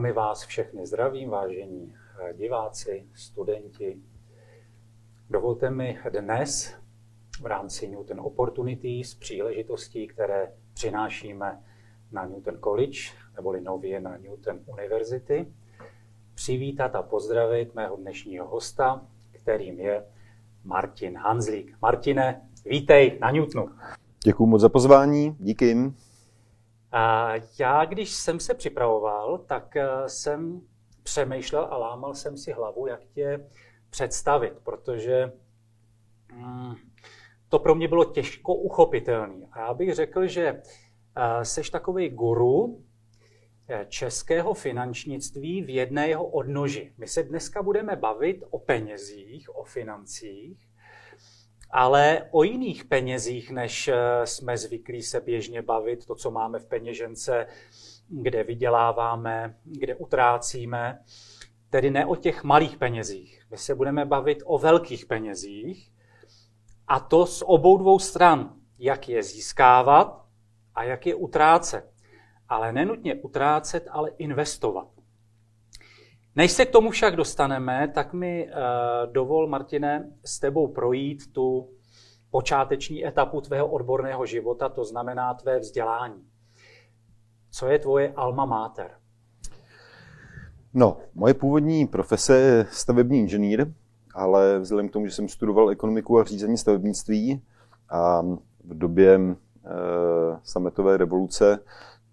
Velmi vás všechny zdravím, vážení eh, diváci, studenti. Dovolte mi dnes v rámci Newton Opportunities příležitostí, které přinášíme na Newton College, neboli nově na Newton University, přivítat a pozdravit mého dnešního hosta, kterým je Martin Hanzlík. Martine, vítej na Newtonu. Děkuji moc za pozvání, díky. A já, když jsem se připravoval, tak eh, jsem přemýšlel a lámal jsem si hlavu, jak tě představit, protože mm, to pro mě bylo těžko uchopitelné. A já bych řekl, že seš eh, takový guru eh, českého finančnictví v jedné jeho odnoži. My se dneska budeme bavit o penězích, o financích, ale o jiných penězích, než eh, jsme zvyklí se běžně bavit, to, co máme v peněžence, kde vyděláváme, kde utrácíme, tedy ne o těch malých penězích. My se budeme bavit o velkých penězích, a to z obou dvou stran, jak je získávat a jak je utrácet. Ale nenutně utrácet, ale investovat. Než se k tomu však dostaneme, tak mi uh, dovol, Martine, s tebou projít tu počáteční etapu tvého odborného života, to znamená tvé vzdělání. Co je tvoje alma mater? No, moje původní profese je stavební inženýr, ale vzhledem k tomu, že jsem studoval ekonomiku a řízení stavebnictví a v době e, sametové revoluce,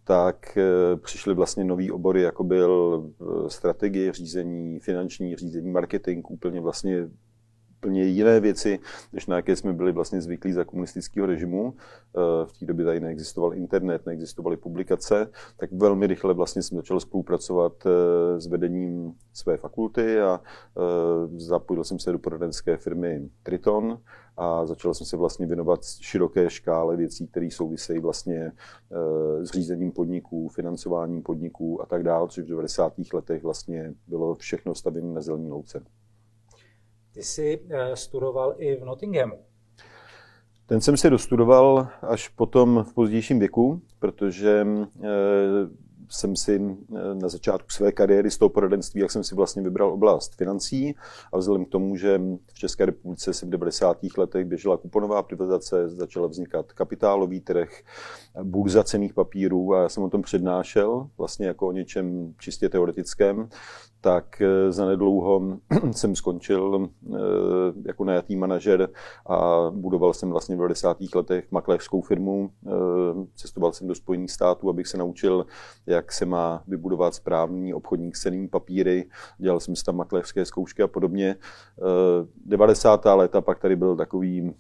tak e, přišly vlastně nový obory, jako byl e, strategie řízení, finanční řízení, marketing, úplně vlastně úplně jiné věci, než na jaké jsme byli vlastně zvyklí za komunistického režimu. Eh, v té době tady neexistoval internet, neexistovaly publikace, tak velmi rychle vlastně jsem začal spolupracovat eh, s vedením své fakulty a eh, zapojil jsem se do poradenské firmy Triton a začal jsem se vlastně věnovat široké škále věcí, které souvisejí vlastně s řízením podniků, financováním podniků a tak dále, což v 90. letech vlastně bylo všechno stavěné na zelený louce. Ty jsi eh, studoval i v Nottinghamu. Ten jsem si dostudoval až potom v pozdějším věku, protože eh, jsem si eh, na začátku své kariéry z toho poradenství, jak jsem si vlastně vybral oblast financí a vzhledem k tomu, že v České republice se v 90. letech běžela kuponová privatizace, začala vznikat kapitálový trh, burza cených papírů a já jsem o tom přednášel vlastně jako o něčem čistě teoretickém, tak eh, zanedlouho jsem skončil eh, jako najatý manažer a budoval jsem vlastně v 90. letech makléřskou firmu. Eh, cestoval jsem do Spojených států, abych se naučil, jak se má vybudovat správný obchodník s cenými papíry. Dělal jsem si tam makléřské zkoušky a podobně. 90. léta pak tady byl takový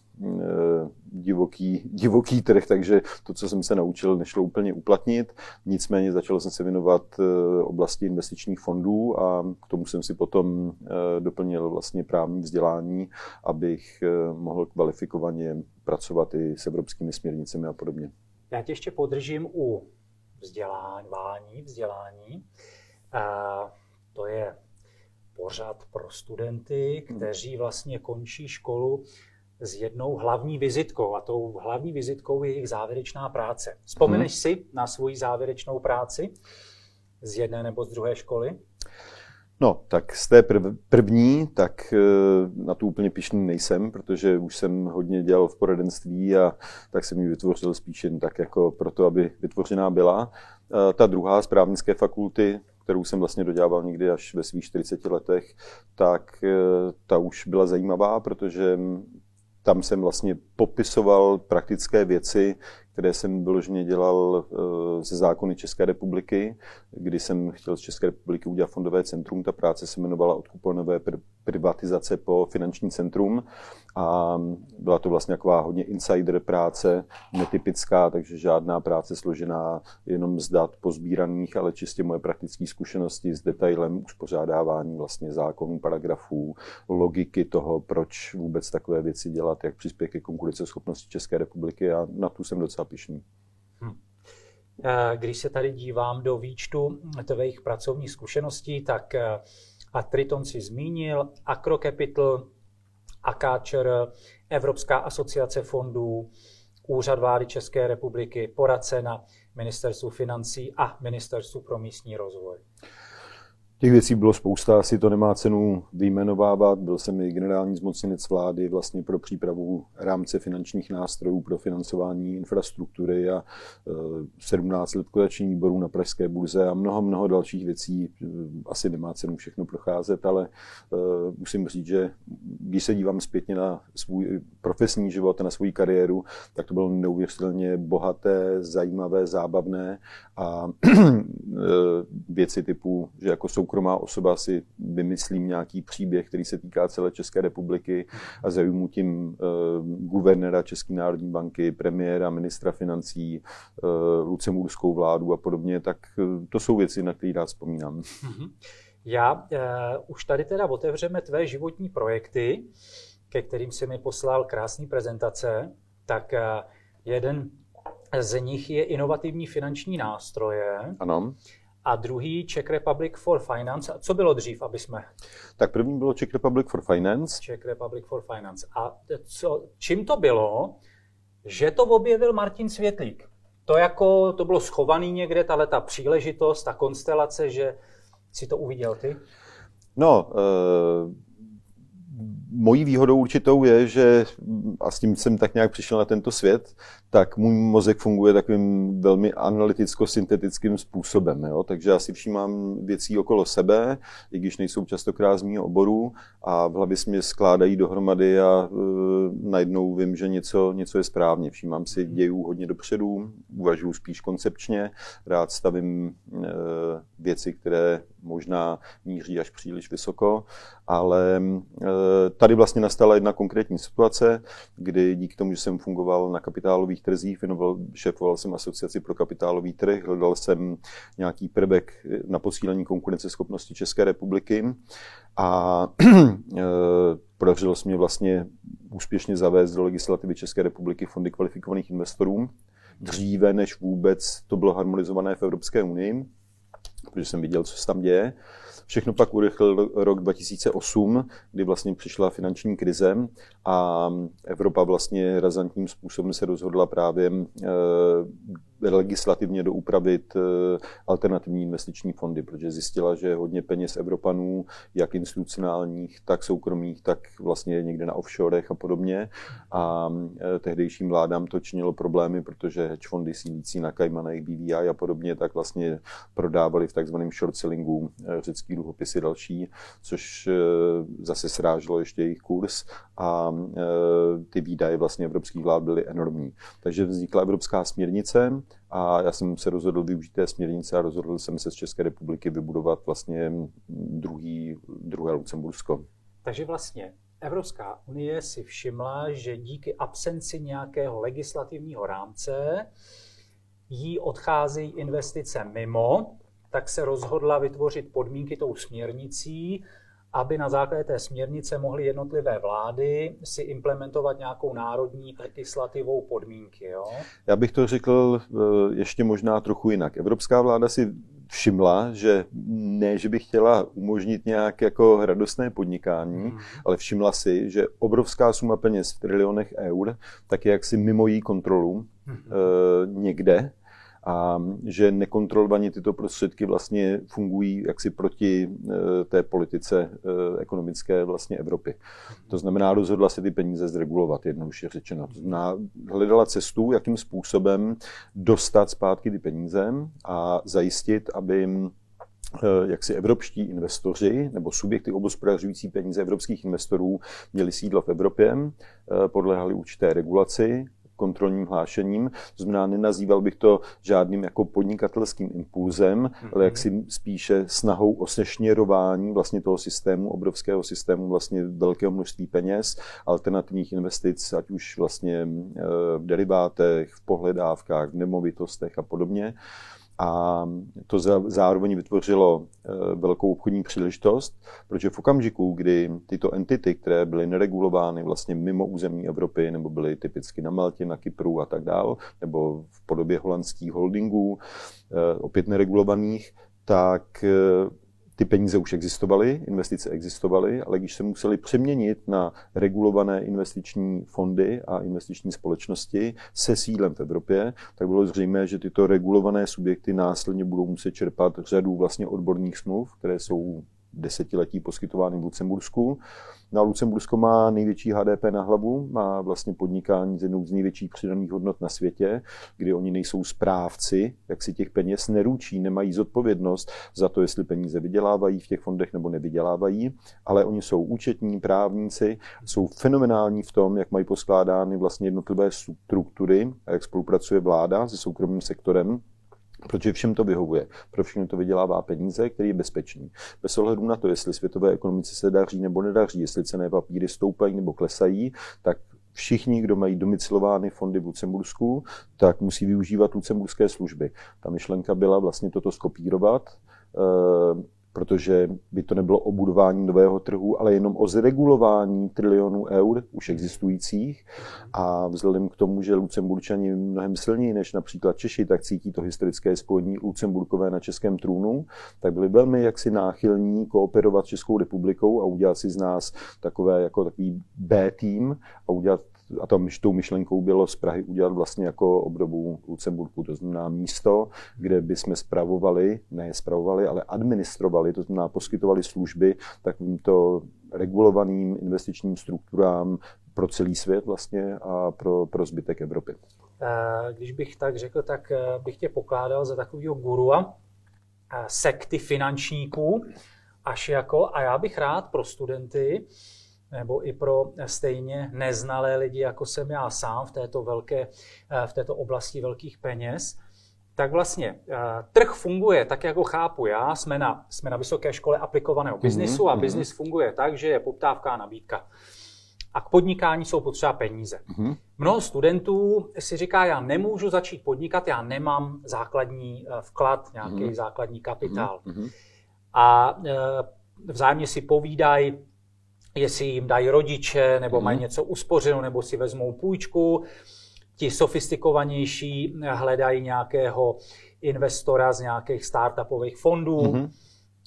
divoký, divoký trh, takže to, co jsem se naučil, nešlo úplně uplatnit. Nicméně začal jsem se věnovat oblasti investičních fondů a k tomu jsem si potom eh, doplnil vlastně právní vzdělání, abych eh, mohl kvalifikovaně pracovat i s evropskými směrnicemi a podobně. Já tě ještě podržím u vzdělávání, vzdělání. A to je pořad pro studenty, hmm. kteří vlastně končí školu s jednou hlavní vizitkou a tou hlavní vizitkou je jejich závěrečná práce. Vzpomeneš hmm. si na svoji závěrečnou práci z jedné nebo z druhé školy? No, tak z té prv, první, tak eh, na tu úplně pišný nejsem, protože už jsem hodně dělal v poradenství a tak jsem ji vytvořil spíš jen tak jako proto, aby vytvořená byla. Eh, ta druhá z právnické fakulty, kterou jsem vlastně dodělával někdy až ve svých 40 letech, tak eh, ta už byla zajímavá, protože tam jsem vlastně popisoval praktické věci, které jsem vyloženě dělal eh, ze zákony České republiky, kdy jsem chtěl z České republiky udělat fondové centrum. Ta práce se jmenovala od kuponové privatizace po finanční centrum a byla to vlastně taková hodně insider práce, netypická, takže žádná práce složená jenom z dat pozbíraných, ale čistě moje praktické zkušenosti s detailem uspořádávání vlastně zákonů, paragrafů, logiky toho, proč vůbec takové věci dělat, jak přispět ke konkurenceschopnosti České republiky a na tu jsem docela pišný. Hm. Eh, když se tady dívám do výčtu tvých pracovních zkušeností, tak eh, a Triton si zmínil, Acrocapital, Akáčer, Evropská asociace fondů, Úřad vlády České republiky, poradce na Ministerstvu financí a Ministerstvu pro místní rozvoj. Těch věcí bylo spousta, asi to nemá cenu vyjmenovávat. Byl jsem i generální zmocněnec vlády vlastně pro přípravu rámce finančních nástrojů pro financování infrastruktury a 17 let kodační výborů na Pražské burze a mnoho, mnoho dalších věcí. Asi nemá cenu všechno procházet, ale musím říct, že když se dívám zpětně na svůj profesní život na svou kariéru, tak to bylo neuvěřitelně bohaté, zajímavé, zábavné a věci typu, že jako soukromá osoba si vymyslím nějaký příběh, který se týká celé České republiky a zajmu tím uh, guvernéra České národní banky, premiéra, ministra financí, uh, lucemburskou vládu a podobně, tak uh, to jsou věci, na které rád vzpomínám. Mm-hmm. Já uh, už tady teda otevřeme tvé životní projekty, ke kterým si mi poslal krásný prezentace, tak uh, jeden z nich je inovativní finanční nástroje. Ano. A druhý Czech Republic for Finance. A co bylo dřív, aby jsme... Tak první bylo Czech Republic for Finance. Czech Republic for Finance. A co, čím to bylo, že to objevil Martin Světlík? To jako, to bylo schovaný někde, tahle ta příležitost, ta konstelace, že si to uviděl ty? No, uh mojí výhodou určitou je, že a s tím jsem tak nějak přišel na tento svět, tak můj mozek funguje takovým velmi analyticko-syntetickým způsobem. Jo? Takže já si všímám věcí okolo sebe, i když nejsou častokrát z mého oboru a v hlavě se mě skládají dohromady a e, najednou vím, že něco, něco je správně. Všímám si dějů hodně dopředu, uvažuji spíš koncepčně, rád stavím e, věci, které možná míří až příliš vysoko, ale e, tady vlastně nastala jedna konkrétní situace, kdy díky tomu, že jsem fungoval na kapitálových trzích, věnoval, šéfoval jsem asociaci pro kapitálový trh, hledal jsem nějaký prvek na posílení konkurenceschopnosti České republiky a e, podařilo se mě vlastně úspěšně zavést do legislativy České republiky fondy kvalifikovaných investorů, dříve než vůbec to bylo harmonizované v Evropské unii, protože jsem viděl, co se tam děje. Všechno pak urychlil rok 2008, kdy vlastně přišla finanční krize a Evropa vlastně razantním způsobem se rozhodla právě eh, legislativně doupravit eh, alternativní investiční fondy, protože zjistila, že hodně peněz Evropanů, jak institucionálních, tak soukromých, tak vlastně někde na offshorech a podobně. A eh, tehdejším vládám to činilo problémy, protože hedge fondy sídlící na Kajmanech, BVI a podobně, tak vlastně prodávali v takzvaném short sellingu eh, řecký dluhopisy další, což zase sráželo ještě jejich kurz a ty výdaje vlastně evropských vlád byly enormní. Takže vznikla evropská směrnice, a já jsem se rozhodl využít té směrnice a rozhodl jsem se z České republiky vybudovat vlastně druhý, druhé Lucembursko. Takže vlastně Evropská unie si všimla, že díky absenci nějakého legislativního rámce jí odcházejí investice mimo, tak se rozhodla vytvořit podmínky tou směrnicí, aby na základě té směrnice mohly jednotlivé vlády si implementovat nějakou národní legislativou podmínky. Jo? Já bych to řekl eh, ještě možná trochu jinak. Evropská vláda si všimla, že ne, že by chtěla umožnit nějak jako radostné podnikání, mm. ale všimla si, že obrovská suma peněz v trilionech eur tak je jaksi mimo jí kontrolu mm. e, někde a že nekontrolovaně tyto prostředky vlastně fungují jaksi proti eh, té politice eh, ekonomické vlastně Evropy. To znamená, rozhodla se ty peníze zregulovat, jednoduše řečeno. To znamená, hledala cestu, jakým způsobem dostat zpátky ty peníze a zajistit, aby eh, jak si evropští investoři nebo subjekty obospodařující peníze evropských investorů měli sídlo v Evropě, podlehali určité regulaci kontrolním hlášením. To znamená, nenazýval bych to žádným jako podnikatelským impulzem, mm-hmm. ale jaksi spíše snahou o sešněrování vlastně toho systému, obrovského systému vlastně velkého množství peněz, alternativních investic, ať už vlastně eh, v derivátech, v pohledávkách, v nemovitostech a podobně a to zároveň vytvořilo eh, velkou obchodní příležitost, protože v okamžiku, kdy tyto entity, které byly neregulovány vlastně mimo území Evropy, nebo byly typicky na Maltě, na Kypru a tak dál, nebo v podobě holandských holdingů, eh, opět neregulovaných, tak eh, ty peníze už existovaly, investice existovaly, ale když se museli přeměnit na regulované investiční fondy a investiční společnosti se sídlem v Evropě, tak bylo zřejmé, že tyto regulované subjekty následně budou muset čerpat řadu vlastně odborných smluv, které jsou desetiletí poskytovány v Lucembursku. No a Lucembursko má největší HDP na hlavu, má vlastně podnikání z jednou z největších přidaných hodnot na světě, kdy oni nejsou správci, jak si těch peněz neručí, nemají zodpovědnost za to, jestli peníze vydělávají v těch fondech nebo nevydělávají, ale oni jsou účetní, právníci, jsou fenomenální v tom, jak mají poskládány vlastně jednotlivé struktury jak spolupracuje vláda se soukromým sektorem, protože všem to vyhovuje. Pro všechno to vydělává peníze, který je bezpečný. Bez ohledu na to, jestli světové ekonomice se daří nebo nedaří, jestli cené papíry stoupají nebo klesají, tak všichni, kdo mají domicilovány fondy v Lucembursku, tak musí využívat lucemburské služby. Ta myšlenka byla vlastně toto skopírovat eh, protože by to nebylo o budování nového trhu, ale jenom o zregulování trilionů eur už existujících. A vzhledem k tomu, že Lucemburčani mnohem silněji než například Češi, tak cítí to historické spojení Lucemburkové na českém trůnu, tak byli velmi jaksi náchylní kooperovat s Českou republikou a udělat si z nás takové jako takový B tým a udělat a tam tou myšlenkou bylo z Prahy udělat vlastně jako obdobu Lucemburku, to znamená místo, kde by jsme spravovali, ne spravovali, ale administrovali, to znamená poskytovali služby takovýmto regulovaným investičním strukturám pro celý svět vlastně a pro, pro zbytek Evropy. Eh, když bych tak řekl, tak eh, bych tě pokládal za takového gurua eh, sekty finančníků, až jako, a já bych rád pro studenty, nebo i pro stejně neznalé lidi, jako jsem já sám v této, velké, v této oblasti velkých peněz, tak vlastně uh, trh funguje tak, jak ho chápu já. Jsme na, jsme na vysoké škole aplikovaného biznisu mm-hmm. a mhm. biznis funguje tak, že je poptávka a nabídka. A k podnikání jsou potřeba peníze. Mm-hmm. Mnoho studentů si říká, já nemůžu začít podnikat, já nemám základní uh, vklad, nějaký mm-hmm. základní kapitál. A vzájemně si povídají, jestli jim dají rodiče, nebo mm-hmm. mají něco uspořeno, nebo si vezmou půjčku. Ti sofistikovanější hledají nějakého investora z nějakých startupových fondů. Mm-hmm.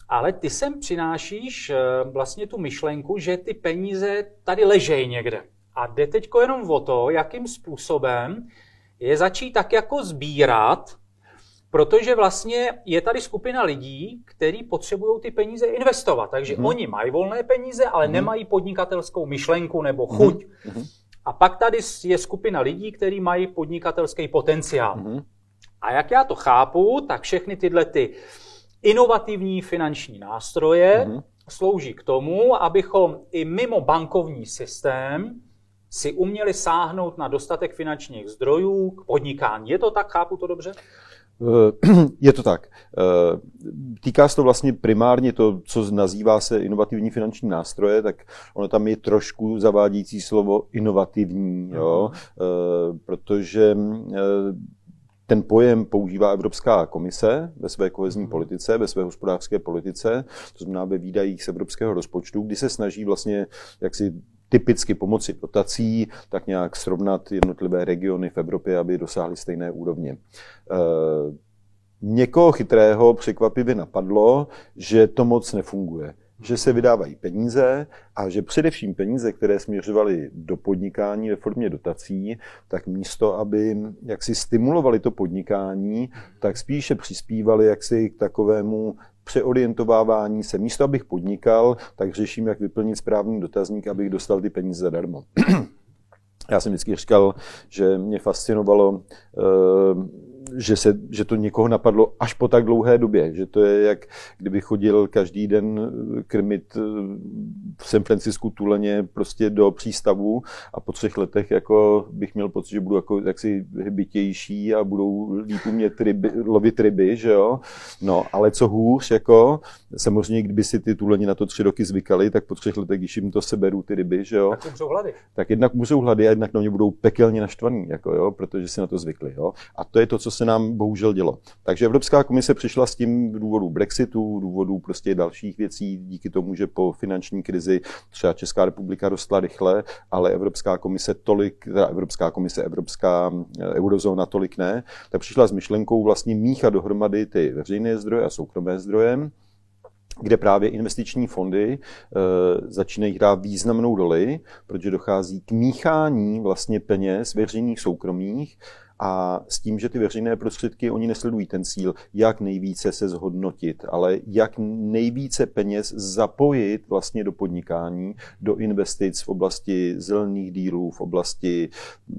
Ale ty sem přinášíš eh, vlastně tu myšlenku, že ty peníze tady ležejí někde. A jde teď jenom o to, jakým způsobem je začít tak jako sbírat Protože vlastně je tady skupina lidí, kteří potřebují ty peníze investovat. Takže mm. oni mají volné peníze, ale mm. nemají podnikatelskou myšlenku nebo mhm. chuť. Mm. A pak tady je skupina lidí, kteří mají podnikatelský potenciál. Mm. A jak já to chápu, tak všechny tyhle ty inovativní finanční nástroje mm. slouží k tomu, abychom i mimo bankovní systém si uměli sáhnout na dostatek finančních zdrojů k podnikání. Je to tak? Chápu to dobře? Eh, je to tak. Eh, týká se to vlastně primárně to, co nazývá se inovativní finanční nástroje, tak ono tam je trošku zavádějící slovo inovativní, jo, uh protože ten pojem používá Evropská komise ve své kohezní mhm. politice, ve své hospodářské politice, to znamená ve výdajích z evropského rozpočtu, kdy se snaží vlastně jak si typicky pomocí dotací, tak nějak srovnat jednotlivé regiony v Evropě, aby dosáhly stejné úrovně. Eh, někoho chytrého překvapivě napadlo, že to moc nefunguje že se vydávají peníze a že především peníze, které směřovaly do podnikání ve formě dotací, tak místo, aby jaksi stimulovali to podnikání, tak spíše přispívali jaksi k takovému přeorientovávání se. Místo, abych podnikal, tak řeším, jak vyplnit správný dotazník, abych dostal ty peníze zadarmo. Já jsem vždycky říkal, že mě fascinovalo eh, že, se, že to někoho napadlo až po tak dlouhé době, že to je jak kdyby chodil každý den eh, krmit eh, v San Francisku tuleně prostě do přístavu a po třech letech jako bych měl pocit, že budu jako jaksi hybitější a budou líp umět ryby, lovit ryby, že jo. No, ale co hůř, jako samozřejmě, kdyby si ty tuleně na to tři roky zvykali, tak po třech letech, když jim to seberou ty ryby, že jo. Tak umřou hlady. Tak jednak můžou hlady a jednak na mě budou pekelně naštvaný, jako jo, protože si na to zvykli, jo. A to je to, co se nám bohužel dělo. Takže Evropská komise přišla s tím důvodu Brexitu, důvodu prostě dalších věcí, díky tomu, že po finanční krizi třeba Česká republika rostla rychle, ale Evropská komise tolik, teda Evropská komise, Evropská eh, eurozóna tolik ne, tak přišla s myšlenkou vlastně míchat dohromady ty veřejné zdroje a soukromé zdroje kde právě investiční fondy e, začínají hrát významnou roli, protože dochází k míchání vlastně peněz veřejných soukromých a s tím, že ty veřejné prostředky, oni nesledují ten cíl, jak nejvíce se zhodnotit, ale jak nejvíce peněz zapojit vlastně do podnikání, do investic v oblasti zelených dílů, v oblasti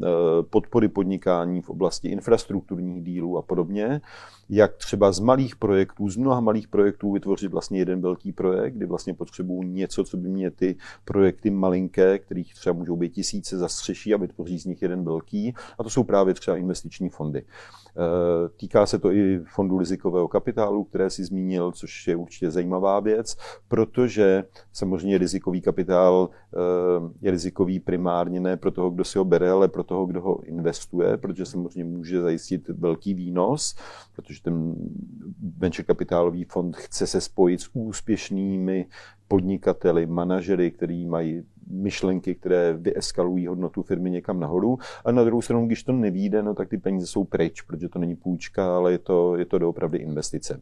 eh, podpory podnikání, v oblasti infrastrukturních dílů a podobně jak třeba z malých projektů, z mnoha malých projektů vytvořit vlastně jeden velký projekt, kdy vlastně potřebují něco, co by mě ty projekty malinké, kterých třeba můžou být tisíce zastřeší a vytvoří z nich jeden velký. A to jsou právě třeba investiční fondy. Eh, týká se to i fondu rizikového kapitálu, které si zmínil, což je určitě zajímavá věc, protože samozřejmě rizikový kapitál eh, je rizikový primárně ne pro toho, kdo si ho bere, ale pro toho, kdo ho investuje, protože samozřejmě může zajistit velký výnos, protože ten venture kapitálový fond chce se spojit s úspěšnými podnikateli, manažery, kteří mají myšlenky, které vyeskalují hodnotu firmy někam nahoru. A na druhou stranu, když to nevíde, no, tak ty peníze jsou pryč, protože to není půjčka, ale je to, je to doopravdy investice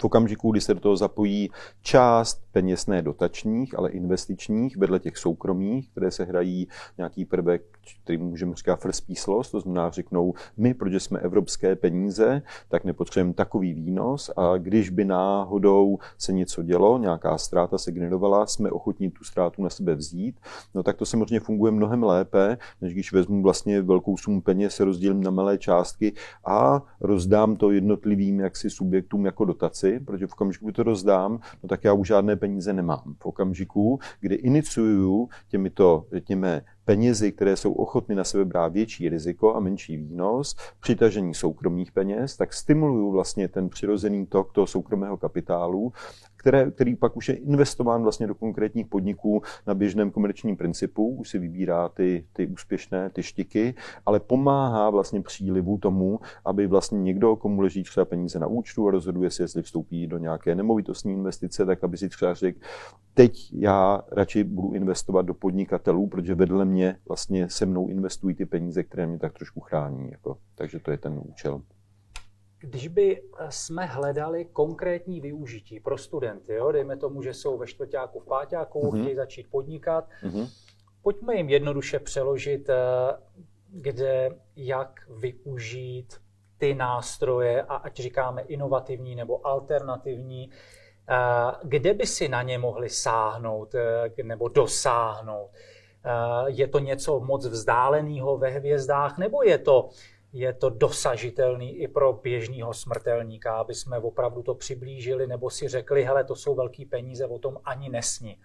v okamžiku, kdy se do toho zapojí část peněz ne dotačních, ale investičních, vedle těch soukromých, které se hrají nějaký prvek, který můžeme říkat first loss, to znamená řeknou, my, protože jsme evropské peníze, tak nepotřebujeme takový výnos a když by náhodou se něco dělo, nějaká ztráta se generovala, jsme ochotní tu ztrátu na sebe vzít, no tak to samozřejmě funguje mnohem lépe, než když vezmu vlastně velkou sumu peněz, rozdělím na malé částky a rozdám to jednotlivým jaksi subjektům jako dotace práci, protože v okamžiku, to rozdám, no tak já už žádné peníze nemám. V okamžiku, kdy iniciuju těmito, těmi penězi, které jsou ochotny na sebe brát větší riziko a menší výnos, přitažení soukromých peněz, tak stimuluju vlastně ten přirozený tok toho soukromého kapitálu které, který pak už je investován vlastně do konkrétních podniků na běžném komerčním principu, už si vybírá ty, ty úspěšné, ty štiky, ale pomáhá vlastně přílivu tomu, aby vlastně někdo, komu leží třeba peníze na účtu a rozhoduje si, jestli vstoupí do nějaké nemovitostní investice, tak aby si třeba řekl, teď já radši budu investovat do podnikatelů, protože vedle mě vlastně se mnou investují ty peníze, které mě tak trošku chrání. Jako. Takže to je ten účel. Když by eh, jsme hledali konkrétní využití pro studenty, jo, dejme tomu, že jsou ve čtvrtáku, v páťáku, mm-hmm. chtějí začít podnikat, mm-hmm. pojďme jim jednoduše přeložit, eh, kde, jak využít ty nástroje, a ať říkáme inovativní nebo alternativní, eh, kde by si na ně mohli sáhnout nebo dosáhnout. Je to něco moc vzdáleného ve hvězdách, nebo je to je to dosažitelný i pro běžného smrtelníka, aby jsme opravdu to přiblížili nebo si řekli, hele, to jsou velké peníze, o tom ani nesní.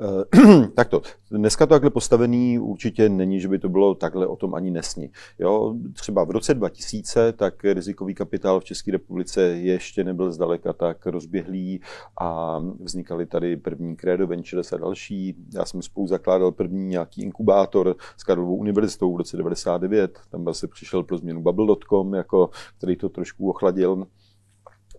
Eh, takto. Dneska to takhle postavený určitě není, že by to bylo takhle o tom ani nesní. Jo, třeba v roce 2000 tak rizikový kapitál v České republice ještě nebyl zdaleka tak rozběhlý a vznikaly tady první Credo Ventures a další. Já jsem spolu zakládal první nějaký inkubátor s Karlovou univerzitou v roce 99. Tam se přišel pro změnu Bubble.com, jako, který to trošku ochladil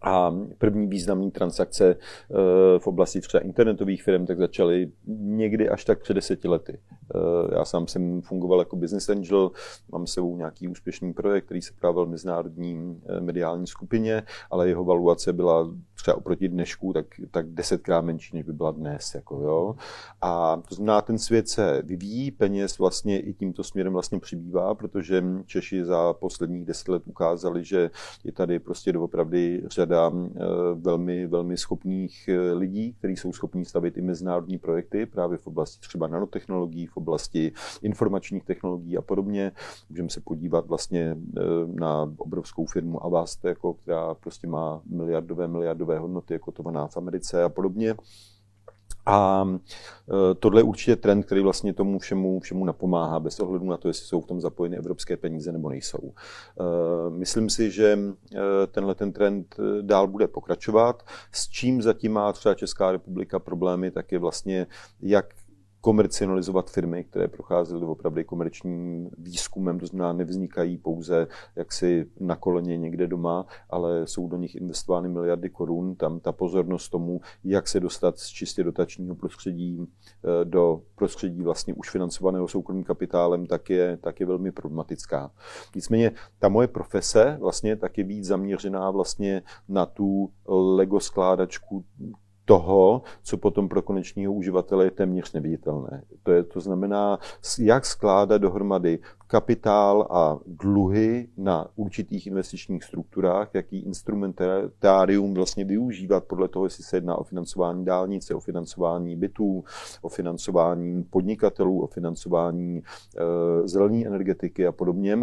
a první významné transakce eh, v oblasti třeba internetových firm tak začaly někdy až tak před deseti lety. Eh, já sám jsem fungoval jako business angel, mám sebou nějaký úspěšný projekt, který se právě v mezinárodní eh, mediální skupině, ale jeho valuace byla třeba oproti dnešku tak, tak desetkrát menší, než by byla dnes. Jako, jo. A to znamená, ten svět se vyvíjí, peněz vlastně i tímto směrem vlastně přibývá, protože Češi za posledních deset let ukázali, že je tady prostě doopravdy řada eh, velmi, velmi schopných eh, lidí, kteří jsou schopní stavit i mezinárodní projekty právě v oblasti třeba nanotechnologií, v oblasti informačních technologií a podobně. Můžeme se podívat vlastně eh, na obrovskou firmu Avast, jako, která prostě má miliardové, miliardové hodnoty, jako to v Americe a podobně. A e, tohle je určitě trend, který vlastně tomu všemu, všemu napomáhá, bez ohledu na to, jestli jsou v tom zapojeny evropské peníze nebo nejsou. E, myslím si, že e, tenhle ten trend dál bude pokračovat. S čím zatím má třeba Česká republika problémy, tak je vlastně, jak komercionalizovat firmy, které procházely opravdu komerčním výzkumem, to znamená nevznikají pouze jaksi na koleně někde doma, ale jsou do nich investovány miliardy korun. Tam ta pozornost tomu, jak se dostat z čistě dotačního prostředí eh, do prostředí vlastně už financovaného soukromým kapitálem, tak je, tak je velmi problematická. Nicméně ta moje profese vlastně tak je víc zaměřená vlastně na tu Lego skládačku toho, co potom pro konečního uživatele je téměř neviditelné. To, je, to znamená, jak skládat dohromady kapitál a dluhy na určitých investičních strukturách, jaký instrumentárium vlastně využívat podle toho, jestli se jedná o financování dálnice, o financování bytů, o financování podnikatelů, o financování e, zelené energetiky a podobně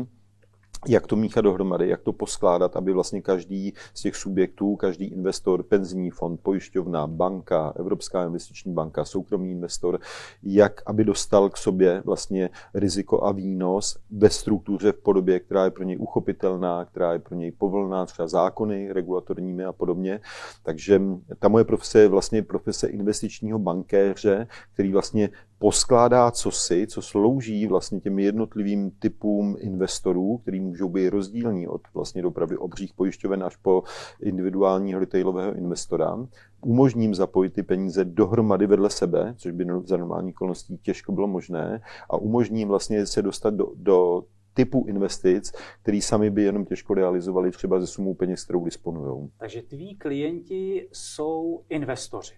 jak to míchat dohromady, jak to poskládat, aby vlastně každý z těch subjektů, každý investor, penzijní fond, pojišťovna, banka, Evropská investiční banka, soukromý investor, jak aby dostal k sobě vlastně riziko a výnos ve struktuře v podobě, která je pro něj uchopitelná, která je pro něj povolná třeba zákony regulatorními a podobně. Takže ta moje profese je vlastně profese investičního bankéře, který vlastně poskládá cosi, co slouží vlastně těm jednotlivým typům investorů, který můžou být rozdílní od vlastně dopravy obřích pojišťoven až po individuálního retailového investora. Umožním zapojit ty peníze dohromady vedle sebe, což by za normální okolností těžko bylo možné, a umožním vlastně se dostat do, do typu investic, který sami by jenom těžko realizovali třeba ze sumou peněz, kterou disponují. Takže tví klienti jsou investoři.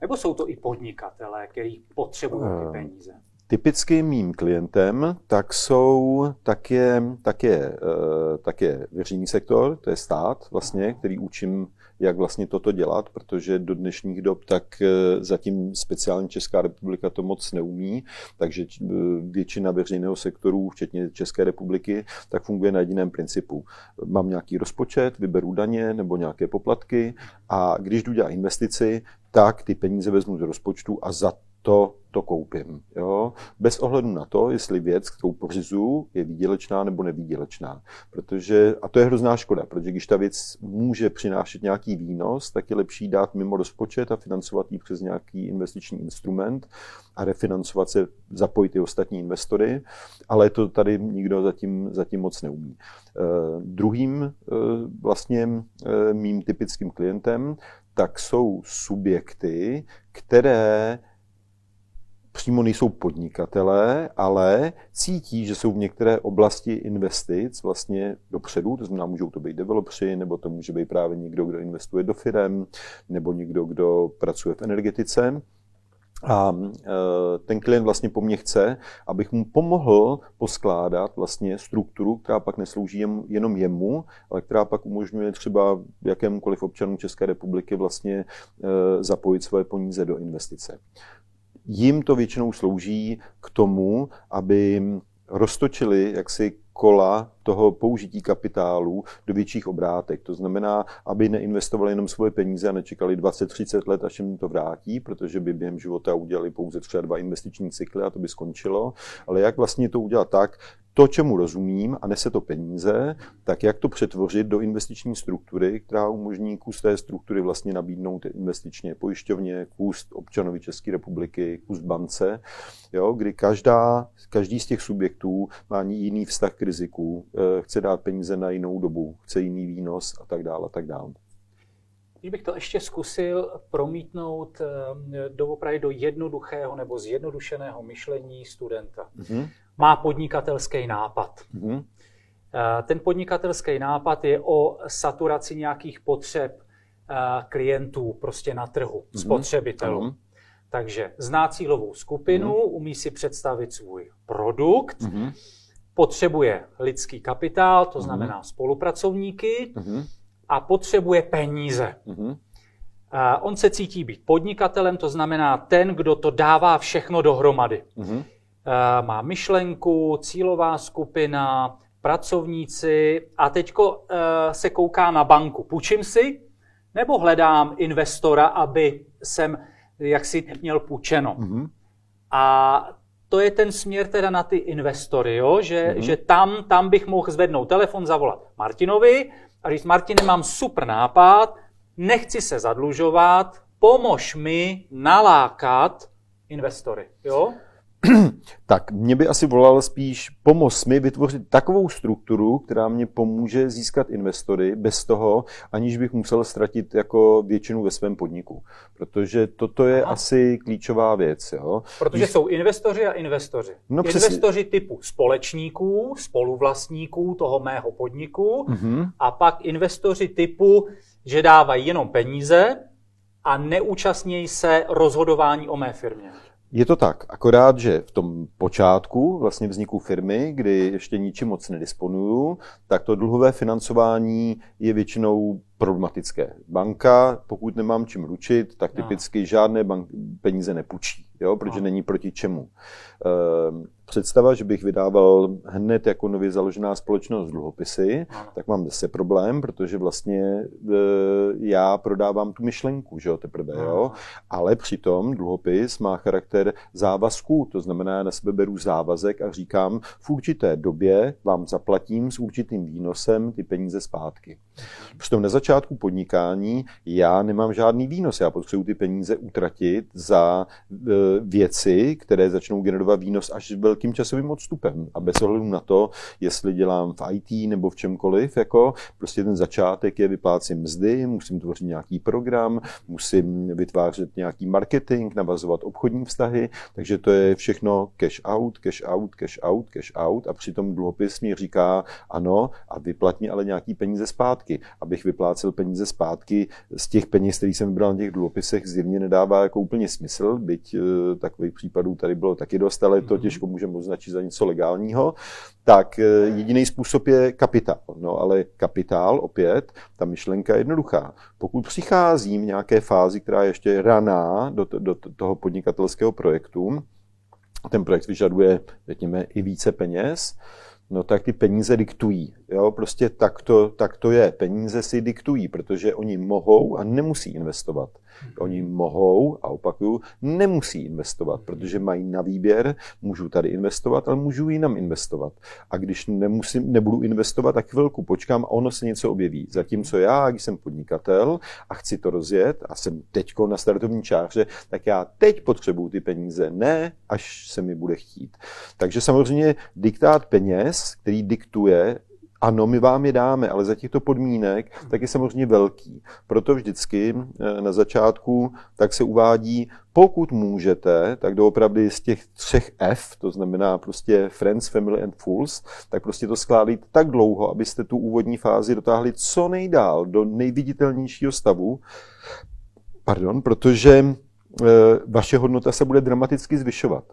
Nebo jsou to i podnikatelé, kteří potřebují ty eh, peníze? Typickým mým klientem tak jsou, tak je, tak je, eh, tak je veřejný sektor, to je stát vlastně, který učím, jak vlastně toto dělat, protože do dnešních dob tak eh, zatím speciálně Česká republika to moc neumí, takže většina veřejného sektoru, včetně České republiky, tak funguje na jediném principu. Mám nějaký rozpočet, vyberu daně nebo nějaké poplatky a když jdu dělat investici, tak ty peníze vezmu z rozpočtu a za to to koupím. Jo? Bez ohledu na to, jestli věc, kterou pořizuju, je výdělečná nebo nevýdělečná. Protože, a to je hrozná škoda, protože když ta věc může přinášet nějaký výnos, tak je lepší dát mimo rozpočet a financovat ji přes nějaký investiční instrument a refinancovat se, zapojit i ostatní investory, ale to tady nikdo zatím, zatím moc neumí. Uh, druhým uh, vlastně uh, mým typickým klientem tak jsou subjekty, které přímo nejsou podnikatelé, ale cítí, že jsou v některé oblasti investic vlastně dopředu, to znamená, můžou to být developři, nebo to může být právě někdo, kdo investuje do firem, nebo někdo, kdo pracuje v energetice a e, ten klient vlastně po mně chce, abych mu pomohl poskládat vlastně strukturu, která pak neslouží jenom jemu, ale která pak umožňuje třeba jakémukoliv občanu České republiky vlastně e, zapojit své peníze do investice. Jim to většinou slouží k tomu, aby roztočili jaksi kola toho použití kapitálu do větších obrátek. To znamená, aby neinvestovali jenom svoje peníze a nečekali 20-30 let, až jim to vrátí, protože by během života udělali pouze třeba dva investiční cykly a to by skončilo. Ale jak vlastně to udělat tak, to, čemu rozumím a nese to peníze, tak jak to přetvořit do investiční struktury, která umožní kus té struktury vlastně nabídnout investičně pojišťovně, kus občanovi České republiky, kus bance, jo, kdy každá, každý z těch subjektů má jiný vztah k riziku, eh, chce dát peníze na jinou dobu, chce jiný výnos a tak dále a tak dále. Když bych to ještě zkusil promítnout eh, doopravdy do jednoduchého nebo zjednodušeného myšlení studenta. Mm-hmm má podnikatelský nápad. Mm-hmm. Ten podnikatelský nápad je o saturaci nějakých potřeb klientů prostě na trhu, mm-hmm. spotřebitelů. Mm-hmm. Takže zná cílovou skupinu, mm-hmm. umí si představit svůj produkt, mm-hmm. Potřebuje lidský kapitál, to mhm. znamená mm-hmm. spolupracovníky, mm-hmm. a potřebuje peníze. Mm-hmm. On se cítí být podnikatelem, to znamená ten, kdo to dává všechno dohromady. Mm-hmm. Má myšlenku, cílová skupina, pracovníci a teďko eh, se kouká na banku. Půjčím si nebo hledám investora, aby jsem jaksi měl půjčeno. Mm-hmm. A to je ten směr teda na ty investory, jo? Že, mm-hmm. že tam, tam bych mohl zvednout telefon, zavolat Martinovi a říct, Martine, mám super nápad, nechci se zadlužovat, pomož mi nalákat investory, jo? tak mě by asi volal spíš pomoc mi vytvořit takovou strukturu, která mě pomůže získat investory bez toho, aniž bych musel ztratit jako většinu ve svém podniku. Protože toto je Aha. asi klíčová věc. Jo? Protože Když... jsou investoři a investoři. No, investoři přesně. typu společníků, spoluvlastníků toho mého podniku mm-hmm. a pak investoři typu, že dávají jenom peníze a neúčastnějí se rozhodování o mé firmě. Je to tak, akorát, že v tom počátku vlastně vzniku firmy, kdy ještě ničím moc nedisponuju, tak to dluhové financování je většinou problematické. Banka, pokud nemám čím ručit, tak no. typicky žádné bank, peníze nepůjčí, jo, protože no. není proti čemu. Ehm, představa, že bych vydával hned jako nově založená společnost dluhopisy, tak mám zase problém, protože vlastně e, já prodávám tu myšlenku, že jo, teprve, jo, ale přitom dluhopis má charakter závazků, to znamená, já na sebe beru závazek a říkám, v určité době vám zaplatím s určitým výnosem ty peníze zpátky. Přitom na začátku podnikání já nemám žádný výnos, já potřebuji ty peníze utratit za e, věci, které začnou generovat výnos až s velkým časovým odstupem. A bez ohledu na to, jestli dělám v IT nebo v čemkoliv, jako prostě ten začátek je vyplácím mzdy, musím tvořit nějaký program, musím vytvářet nějaký marketing, navazovat obchodní vztahy, takže to je všechno cash out, cash out, cash out, cash out a přitom dluhopis mi říká ano a vyplatní ale nějaký peníze zpátky. Abych vyplácel peníze zpátky z těch peněz, které jsem vybral na těch dluhopisech, zjevně nedává jako úplně smysl, byť eh, takových případů tady bylo taky dost, ale to mhm. těžko můžeme označit za něco legálního, tak eh, jediný způsob je kapitál. No ale kapitál, opět, ta myšlenka je jednoduchá. Pokud přicházím v nějaké fázi, která je ještě raná do, do toho podnikatelského projektu, ten projekt vyžaduje, řekněme, i více peněz, no tak ty peníze diktují. Jo? Prostě tak to, tak to je. Peníze si diktují, protože oni mohou a nemusí investovat. Oni mohou, a opakuju, nemusí investovat, protože mají na výběr, můžu tady investovat, ale můžu jinam investovat. A když nemusím, nebudu investovat, tak chvilku počkám a ono se něco objeví. Zatímco já, když jsem podnikatel a chci to rozjet a jsem teďko na startovní čáře, tak já teď potřebuju ty peníze, ne až se mi bude chtít. Takže samozřejmě diktát peněz, který diktuje ano, my vám je dáme, ale za těchto podmínek tak je samozřejmě velký. Proto vždycky eh, na začátku tak se uvádí, pokud můžete, tak doopravdy z těch třech F, to znamená prostě Friends, Family and Fools, tak prostě to skládit tak dlouho, abyste tu úvodní fázi dotáhli co nejdál, do nejviditelnějšího stavu, pardon, protože eh, vaše hodnota se bude dramaticky zvyšovat.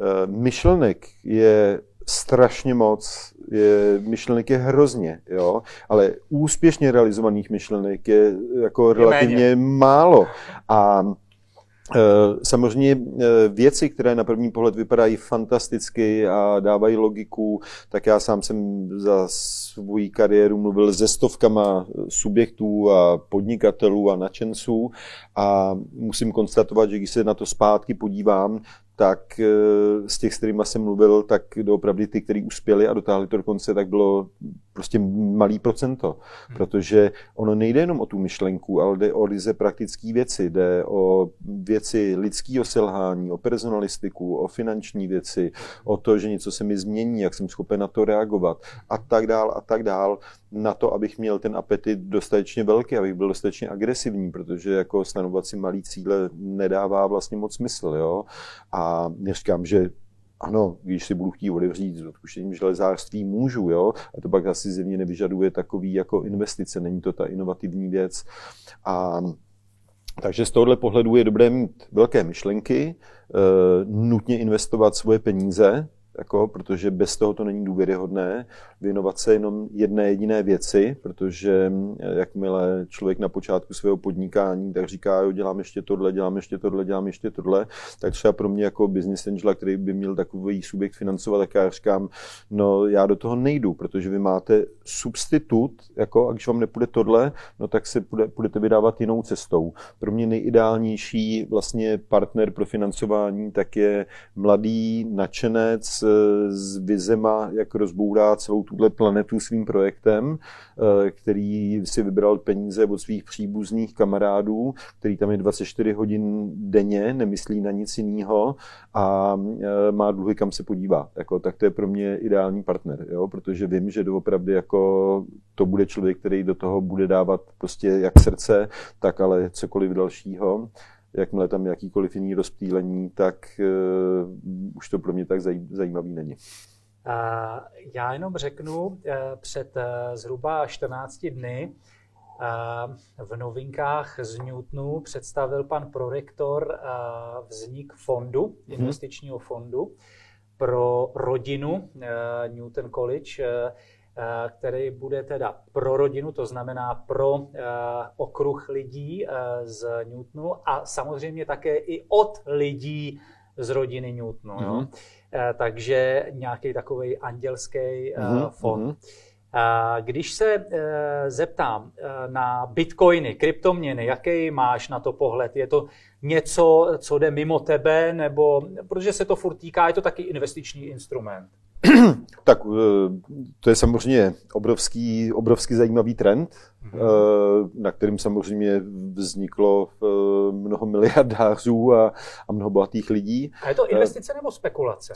Eh, myšlenek je strašně moc, je, myšlenek je hrozně, jo, ale úspěšně realizovaných myšlenek je jako relativně je málo. A e, Samozřejmě e, věci, které na první pohled vypadají fantasticky a dávají logiku, tak já sám jsem za svou kariéru mluvil se stovkama subjektů a podnikatelů a nadšenců. A musím konstatovat, že když se na to zpátky podívám, tak eh, z těch, s kterými jsem mluvil, tak doopravdy ty, kteří uspěli a dotáhli to do konce, tak bylo prostě malý procento. Hmm. Protože ono nejde jenom o tu myšlenku, ale jde o lize praktické věci, jde o věci lidského selhání, o personalistiku, o finanční věci, o to, že něco se mi změní, jak jsem schopen na to reagovat a tak dál a tak dál na to, abych měl ten apetit dostatečně velký, abych byl dostatečně agresivní, protože jako stanovat si malý cíle nedává vlastně moc smysl. Jo? A neříkám, že ano, když si budu chtít odevřít s odpuštěním železářství, můžu, jo, a to pak asi země nevyžaduje takový jako investice, není to ta inovativní věc. A takže z tohohle pohledu je dobré mít velké myšlenky, e, nutně investovat svoje peníze, jako, protože bez toho to není důvěryhodné, věnovat se jenom jedné jediné věci, protože eh, jakmile člověk na počátku svého podnikání tak říká, jo, dělám ještě tohle, dělám ještě tohle, dělám ještě tohle, tak třeba pro mě jako business angel, který by měl takový subjekt financovat, tak já říkám, no já do toho nejdu, protože vy máte substitut, jako, a když vám nepůjde tohle, no tak se bude, budete vydávat jinou cestou. Pro mě nejideálnější vlastně partner pro financování tak je mladý nadšenec, s vizema, jak rozbourá celou tuhle planetu svým projektem, který si vybral peníze od svých příbuzných kamarádů, který tam je 24 hodin denně, nemyslí na nic jiného a má dluhy, kam se podívá. Jako, tak to je pro mě ideální partner, jo? protože vím, že doopravdy jako to bude člověk, který do toho bude dávat prostě jak srdce, tak ale cokoliv dalšího jakmile tam jakýkoliv jiný rozptýlení, tak uh, už to pro mě tak zaj, zajímavý není. Já jenom řeknu, eh, před eh, zhruba 14 dny v novinkách z Newtonu představil pan prorektor vznik fondu, mhm. investičního fondu pro rodinu Newton College, který bude teda pro rodinu, to znamená pro okruh lidí z Newtonu a samozřejmě také i od lidí z rodiny Newtonu. Mm-hmm. Jo? Mhm. Takže nějaký takový andělský mm-hmm. fond. Mm-hmm. Když se eh, zeptám eh, na bitcoiny, kryptoměny, jaký máš na to pohled? Je to něco, co jde mimo tebe, nebo protože se to furt týká, je to taky investiční instrument? tak eh, to je samozřejmě obrovský, obrovský zajímavý trend, mm-hmm. na kterým samozřejmě vzniklo mnoho miliardářů a, a mnoho bohatých lidí. A je to investice nebo spekulace?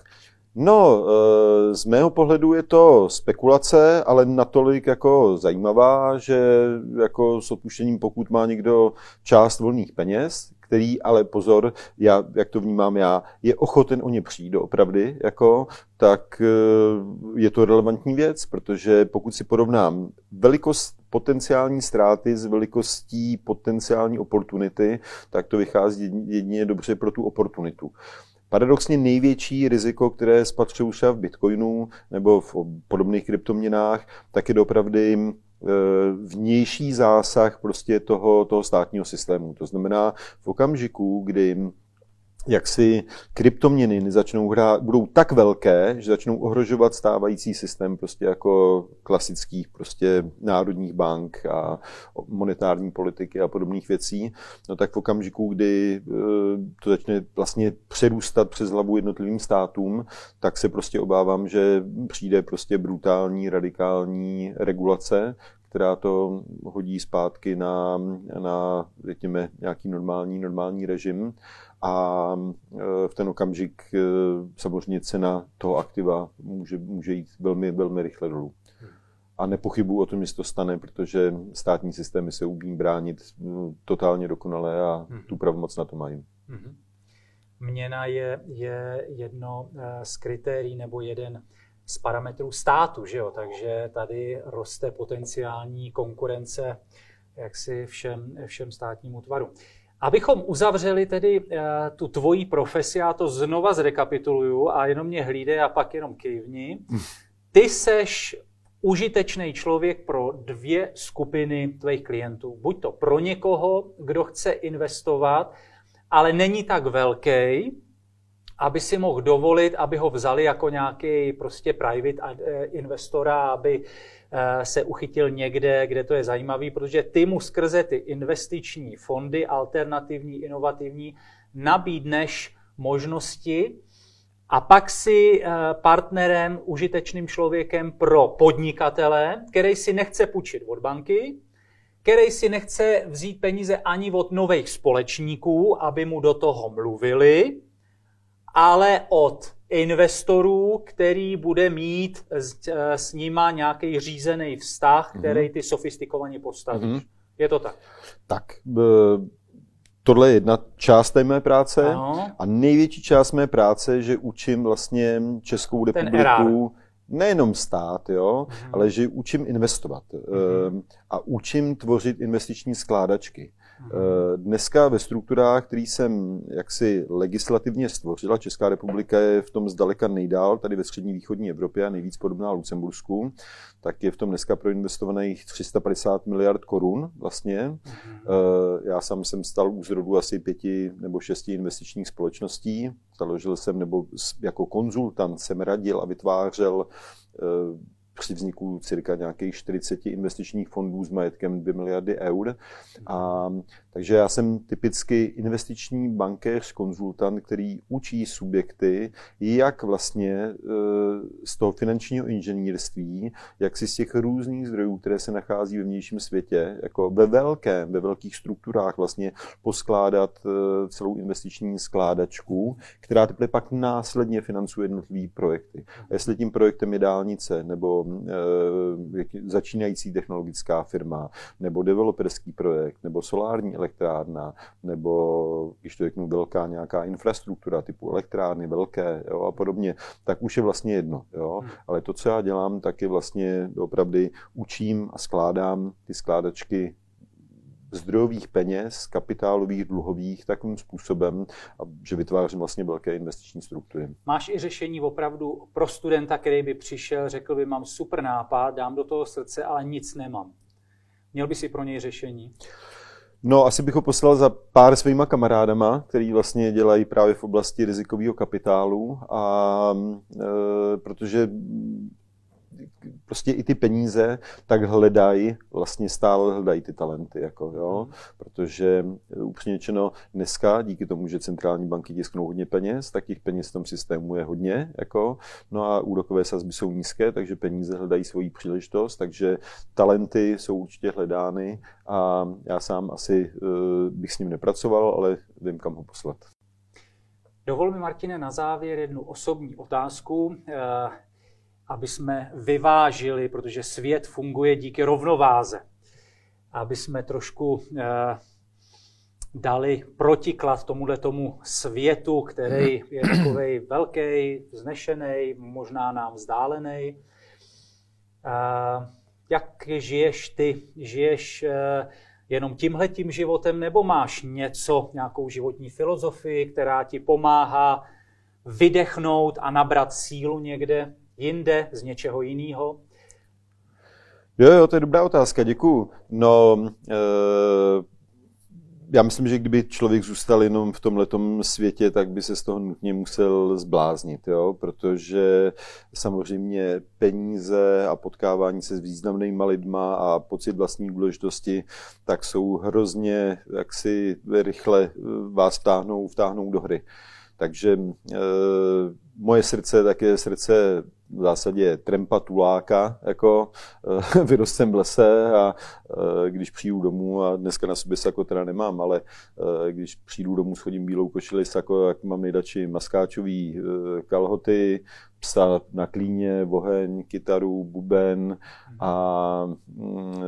No, eh, z mého pohledu je to spekulace, ale natolik jako zajímavá, že jako s odpuštěním, pokud má někdo část volných peněz, který, ale pozor, já, jak to vnímám já, je ochoten o ně přijít opravdy, jako, tak eh, je to relevantní věc, protože pokud si porovnám velikost potenciální ztráty s velikostí potenciální oportunity, tak to vychází jedině dobře pro tu oportunitu. Paradoxně největší riziko, které spatřují třeba v Bitcoinu nebo v podobných kryptoměnách, tak je dopravdy vnější zásah prostě toho, toho státního systému. To znamená, v okamžiku, kdy jak si kryptoměny začnou hrát, budou tak velké, že začnou ohrožovat stávající systém prostě jako klasických prostě národních bank a monetární politiky a podobných věcí, no tak v okamžiku, kdy eh, to začne vlastně přerůstat přes hlavu jednotlivým státům, tak se prostě obávám, že přijde prostě brutální, radikální regulace, která to hodí zpátky na, na řekněme, nějaký normální, normální režim a e, v ten okamžik e, samozřejmě cena toho aktiva může, může jít velmi, velmi rychle dolů. A nepochybuji o tom, že se to stane, protože státní systémy se umí bránit totálně dokonale a tu mhm. pravomoc na to mají. Mhm. Měna je, je jedno z kritérií nebo jeden z parametrů státu, že jo? takže tady roste potenciální konkurence jaksi všem, všem státním útvarům. Abychom uzavřeli tedy uh, tu tvoji profesi, já to znova zrekapituluju a jenom mě hlídej a pak jenom kejvni. Ty seš užitečný člověk pro dvě skupiny tvých klientů. Buď to pro někoho, kdo chce investovat, ale není tak velký, aby si mohl dovolit, aby ho vzali jako nějaký prostě private eh, investora, aby se uchytil někde, kde to je zajímavý, protože ty mu skrze ty investiční fondy, alternativní, inovativní, nabídneš možnosti a pak si eh, partnerem, užitečným člověkem pro podnikatele, který si nechce půjčit od banky, který si nechce vzít peníze ani od nových společníků, aby mu do toho mluvili, ale od investorů, který bude mít s, eh, s nima nějaký řízený vztah, mhm. který ty sofistikovaně postavíš. Mm-hmm. Je to tak? Tak, tohle je jedna část té mé práce ano. a největší část mé práce, že učím vlastně Českou republiku, nejenom stát, jo, mm-hmm. ale že učím investovat mm-hmm. a učím tvořit investiční skládačky. Eh, dneska ve strukturách, který jsem jaksi legislativně stvořila, Česká republika je v tom zdaleka nejdál, tady ve střední východní Evropě a nejvíc podobná Lucembursku, tak je v tom dneska proinvestovaných 350 miliard korun vlastně. Mm-hmm. Já sám jsem stal u zrodu asi pěti nebo šesti investičních společností. Založil jsem, nebo jako konzultant jsem radil a vytvářel eh, při vzniku cirka nějakých 40 investičních fondů s majetkem 2 miliardy eur. A, takže já jsem typicky investiční bankéř, konzultant, který učí subjekty, jak vlastně e, z toho finančního inženýrství, jak si z těch různých zdrojů, které se nachází ve vnějším světě, jako ve velkém, ve velkých strukturách vlastně poskládat e, celou investiční skládačku, která teprve pak následně financuje jednotlivé projekty. A jestli tím projektem je dálnice, nebo e, začínající technologická firma, nebo developerský projekt, nebo solární elektrárna, nebo, když to řeknu, velká nějaká infrastruktura typu elektrárny, velké jo, a podobně, tak už je vlastně jedno. Jo. Hmm. Ale to, co já dělám, tak je vlastně opravdu učím a skládám ty skládačky zdrojových peněz, kapitálových, dluhových, takovým způsobem, že vytvářím vlastně velké investiční struktury. Máš i řešení opravdu pro studenta, který by přišel, řekl by, mám super nápad, dám do toho srdce, ale nic nemám. Měl by si pro něj řešení? No, asi bych ho poslal za pár svýma kamarádama, který vlastně dělají právě v oblasti rizikového kapitálu, a e, protože prostě i ty peníze tak hledají, vlastně stále hledají ty talenty, jako, jo? Mhm. protože upřímně řečeno dneska díky tomu, že centrální banky tisknou hodně peněz, tak těch peněz v tom systému je hodně, jako, no a úrokové sazby jsou nízké, takže peníze hledají svoji příležitost, takže talenty jsou určitě hledány a já sám asi uh, bych s ním nepracoval, ale vím, kam ho poslat. Dovol mi, Martine, na závěr jednu osobní otázku. Aby jsme vyvážili, protože svět funguje díky rovnováze, aby jsme trošku eh, dali protiklad tomuhle tomu světu, který je takový velký, vznešený, možná nám vzdálený. Eh, jak žiješ ty? Žiješ eh, jenom tímhletím životem, nebo máš něco, nějakou životní filozofii, která ti pomáhá vydechnout a nabrat sílu někde? Jinde, z něčeho jiného? Jo, jo, to je dobrá otázka, děkuju. No, e, já myslím, že kdyby člověk zůstal jenom v tomhle světě, tak by se z toho nutně musel zbláznit, jo? protože samozřejmě peníze a potkávání se s významnými lidma a pocit vlastní důležitosti, tak jsou hrozně, jak si rychle vás vtáhnou, vtáhnou do hry. Takže e, moje srdce tak je srdce v zásadě trempa tuláka, jako e, vyrostem v lese a e, když přijdu domů a dneska na sobě sako teda nemám, ale e, když přijdu domů, schodím bílou košili sako, jak mám nejdači maskáčový e, kalhoty, psa na klíně, oheň, kytaru, buben a e,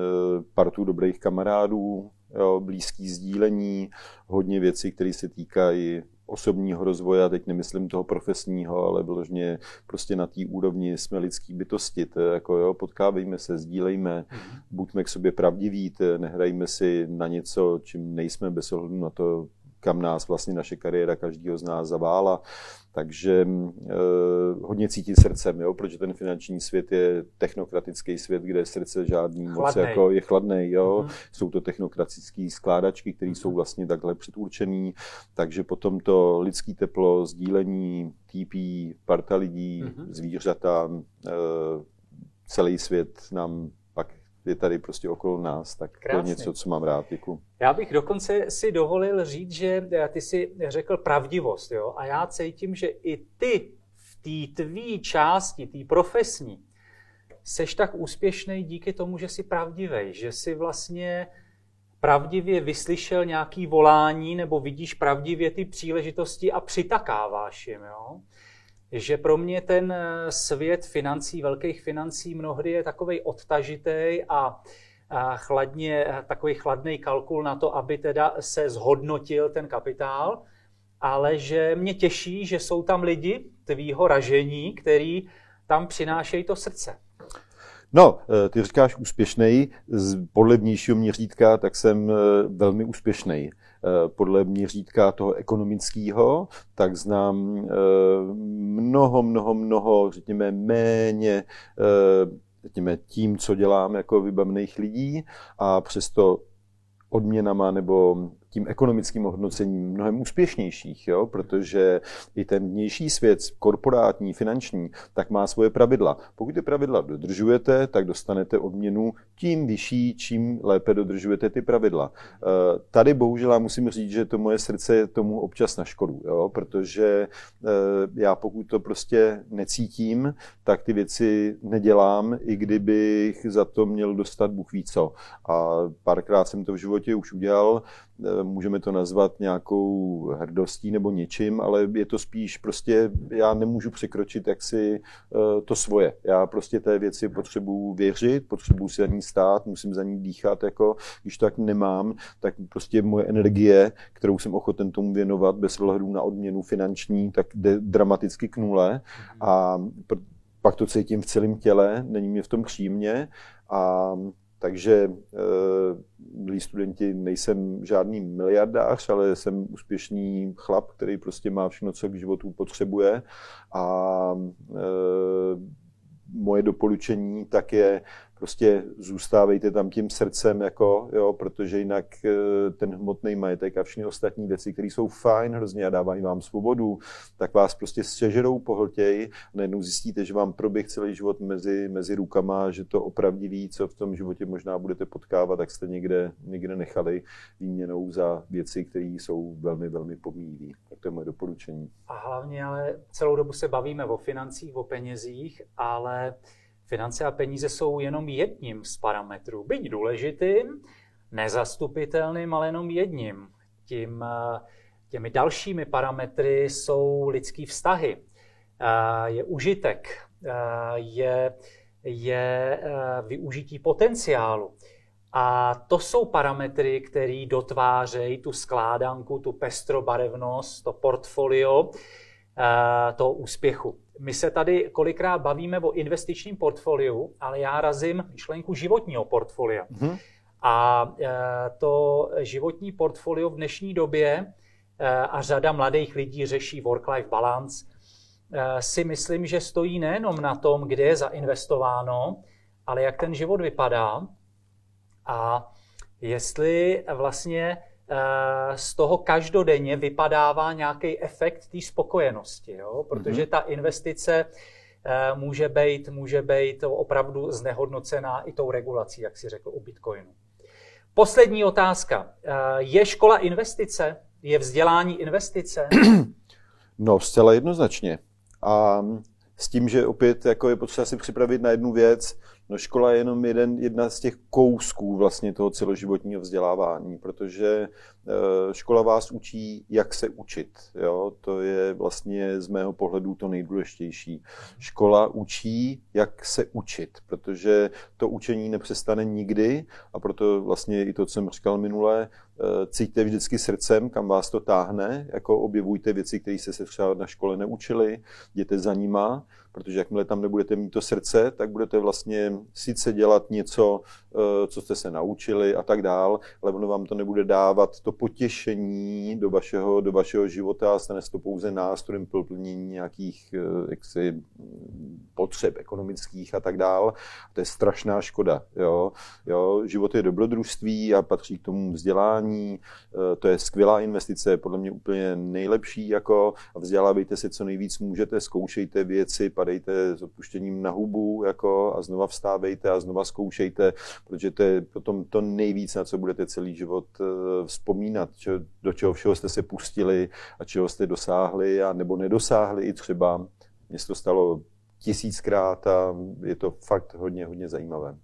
partu dobrých kamarádů, jo, blízký sdílení, hodně věcí, které se týkají osobního rozvoje, a teď nemyslím toho profesního, ale vyloženě prostě na té úrovni jsme lidský bytosti, to je jako jo, potkávejme se, sdílejme, mm-hmm. buďme k sobě pravdiví, nehrajme si na něco, čím nejsme bez ohledu na to, kam nás vlastně naše kariéra každého z nás zavála. Takže eh, hodně cítí srdcem, jo, protože ten finanční svět je technokratický svět, kde srdce žádný chladnej. moc jako je chladný. Jo. Mm-hmm. Jsou to technokratické skládačky, které jsou mhm. vlastně takhle předurčený, takže potom to lidský teplo, sdílení, TP, parta lidí, mm-hmm. zvířata, eh, celý svět nám je tady prostě okolo nás, tak Krásný. to je něco, co mám rád. Děkuji. Já bych dokonce si dovolil říct, že eh, ty si řekl pravdivost, jo? a já cítím, že i ty v té tvý části, té profesní, seš tak úspěšný díky tomu, že jsi pravdivý, že jsi vlastně pravdivě vyslyšel nějaký volání nebo vidíš pravdivě ty příležitosti a přitakáváš jim. Jo? Že pro mě ten eh, svět financí, velkých financí mnohdy je takový odtažitý a chladně, takový chladný kalkul na to, aby teda se zhodnotil ten kapitál, ale že mě těší, že jsou tam lidi tvýho ražení, který tam přinášejí to srdce. No, eh, ty říkáš úspěšný, podle vnějšího měřítka, tak jsem eh, velmi úspěšný. Eh, podle měřítka toho ekonomického, tak znám eh, mnoho, mnoho, mnoho, řekněme, méně eh, řekněme, tím, co dělám jako vybavených lidí a přesto odměnama nebo tím ekonomickým hodnocením mnohem úspěšnějších, jo? protože i ten vnější svět, korporátní, finanční, tak má svoje pravidla. Pokud ty pravidla dodržujete, tak dostanete odměnu tím vyšší, čím lépe dodržujete ty pravidla. Eh, tady bohužel musím říct, že to moje srdce je tomu občas na škodu, jo? protože eh, já pokud to prostě necítím, tak ty věci nedělám, i kdybych za to měl dostat Bůh ví co. A párkrát jsem to v životě už udělal, můžeme to nazvat nějakou hrdostí nebo něčím, ale je to spíš prostě, já nemůžu překročit jaksi eh, to svoje. Já prostě té věci potřebuji věřit, potřebuji se za ní stát, musím za ní dýchat, jako když to tak nemám, tak prostě moje energie, kterou jsem ochoten tomu věnovat bez ohledu na odměnu finanční, tak jde dramaticky k nule mhm. a pak to cítím v celém těle, není mě v tom příjemně a takže, eh, milí studenti, nejsem žádný miliardář, ale jsem úspěšný chlap, který prostě má všechno, co k životu potřebuje. A eh, moje doporučení tak je prostě zůstávejte tam tím srdcem, jako, jo, protože jinak eh, ten hmotný majetek a všechny ostatní věci, které jsou fajn hrozně a dávají vám svobodu, tak vás prostě sežerou, pohltěj. Najednou zjistíte, že vám proběh celý život mezi, mezi rukama, že to opravdivý, co v tom životě možná budete potkávat, tak jste někde, někde nechali výměnou za věci, které jsou velmi, velmi pomíjivé. Tak to je moje doporučení. A hlavně ale celou dobu se bavíme o financích, o penězích, ale Finance a peníze jsou jenom jedním z parametrů, byť důležitým, nezastupitelným, ale jenom jedním. Tím, eh, těmi dalšími parametry jsou lidský vztahy, eh, je užitek, eh, je, je využití potenciálu. A to jsou parametry, které dotvářejí tu skládanku, tu pestrobarevnost, to portfolio toho úspěchu. My se tady kolikrát bavíme o investičním portfoliu, ale já razím myšlenku životního portfolia. Mm-hmm. A e, to životní portfolio v dnešní době e, a řada mladých lidí řeší work-life balance, e, si myslím, že stojí nejenom na tom, kde je zainvestováno, ale jak ten život vypadá a jestli vlastně z toho každodenně vypadává nějaký efekt té spokojenosti, jo? protože mm-hmm. ta investice eh, může být, může být opravdu znehodnocená i tou regulací, jak si řekl u Bitcoinu. Poslední otázka. Eh, je škola investice? Je vzdělání investice? No, zcela jednoznačně. A s tím, že opět jako je potřeba si připravit na jednu věc, No škola je jenom jeden, jedna z těch kousků vlastně toho celoživotního vzdělávání, protože Eh, škola vás učí, jak se učit. Jo? To je vlastně z mého pohledu to nejdůležitější. Škola učí, jak se učit, protože to učení nepřestane nikdy a proto vlastně i to, co jsem říkal minule, cítíte vždycky srdcem, kam vás to táhne, jako objevujte věci, které jste se třeba na škole neučili, jděte za nima, protože jakmile tam nebudete mít to srdce, tak budete vlastně sice dělat něco, eh, co jste se naučili a tak dál, ale ono vám to nebude dávat to potěšení do vašeho, do vašeho života a stane se to pouze nástrojem plnění nějakých eh, jaksi, potřeb ekonomických a tak dál. To je strašná škoda. Jo? Jo? Život je dobrodružství a patří k tomu vzdělání. Eh, to je skvělá investice, podle mě úplně nejlepší. Jako, vzdělávejte se co nejvíc můžete, zkoušejte věci, padejte s odpuštěním na hubu jako, a znova vstávejte a znova zkoušejte, protože to je potom to nejvíc, na co budete celý život eh, vzpomínat, čo, do čeho všeho jste se pustili a čeho jste dosáhli a nebo nedosáhli i třeba. Mně se to stalo tisíckrát a je to fakt hodně, hodně zajímavé.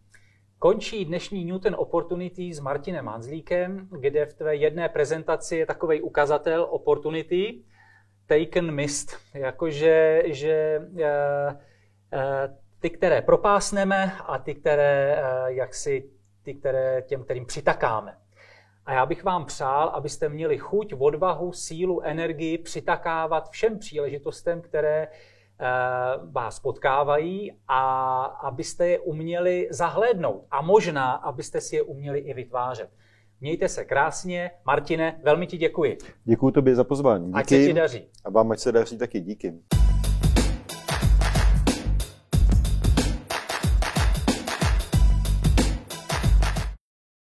Končí dnešní Newton Opportunity s Martinem Hanzlíkem, kde v tvé jedné prezentaci je takový ukazatel Opportunity, taken mist, jakože že, uh, ty, které propásneme a ty, které, uh, jaksi, ty, které těm, kterým přitakáme. A já bych vám přál, abyste měli chuť, odvahu, sílu, energii přitakávat všem příležitostem, které vás potkávají a abyste je uměli zahlédnout a možná, abyste si je uměli i vytvářet. Mějte se krásně. Martine, velmi ti děkuji. Děkuji tobě za pozvání. Díky. Ať se ti daří. A vám ať se daří taky. Díky.